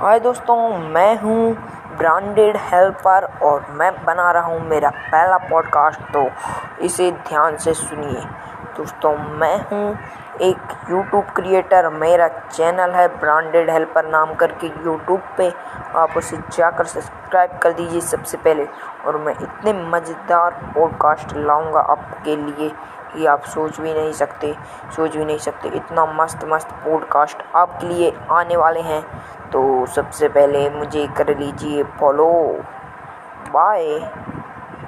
हाय दोस्तों, मैं हूँ ब्रांडेड हेल्पर और मैं बना रहा हूँ मेरा पहला पॉडकास्ट तो इसे ध्यान से सुनिए। दोस्तों, मैं हूँ एक यूट्यूब क्रिएटर मेरा चैनल है ब्रांडेड हेल्पर नाम करके यूट्यूब पे। आप उसे जाकर सब्सक्राइब कर दीजिए सबसे पहले और मैं इतने मज़ेदार पॉडकास्ट लाऊँगा आपके लिए कि आप सोच भी नहीं सकते, सोच भी नहीं सकते। इतना मस्त मस्त पॉडकास्ट आपके लिए आने वाले हैं। तो सबसे पहले मुझे कर लीजिए फॉलो बाय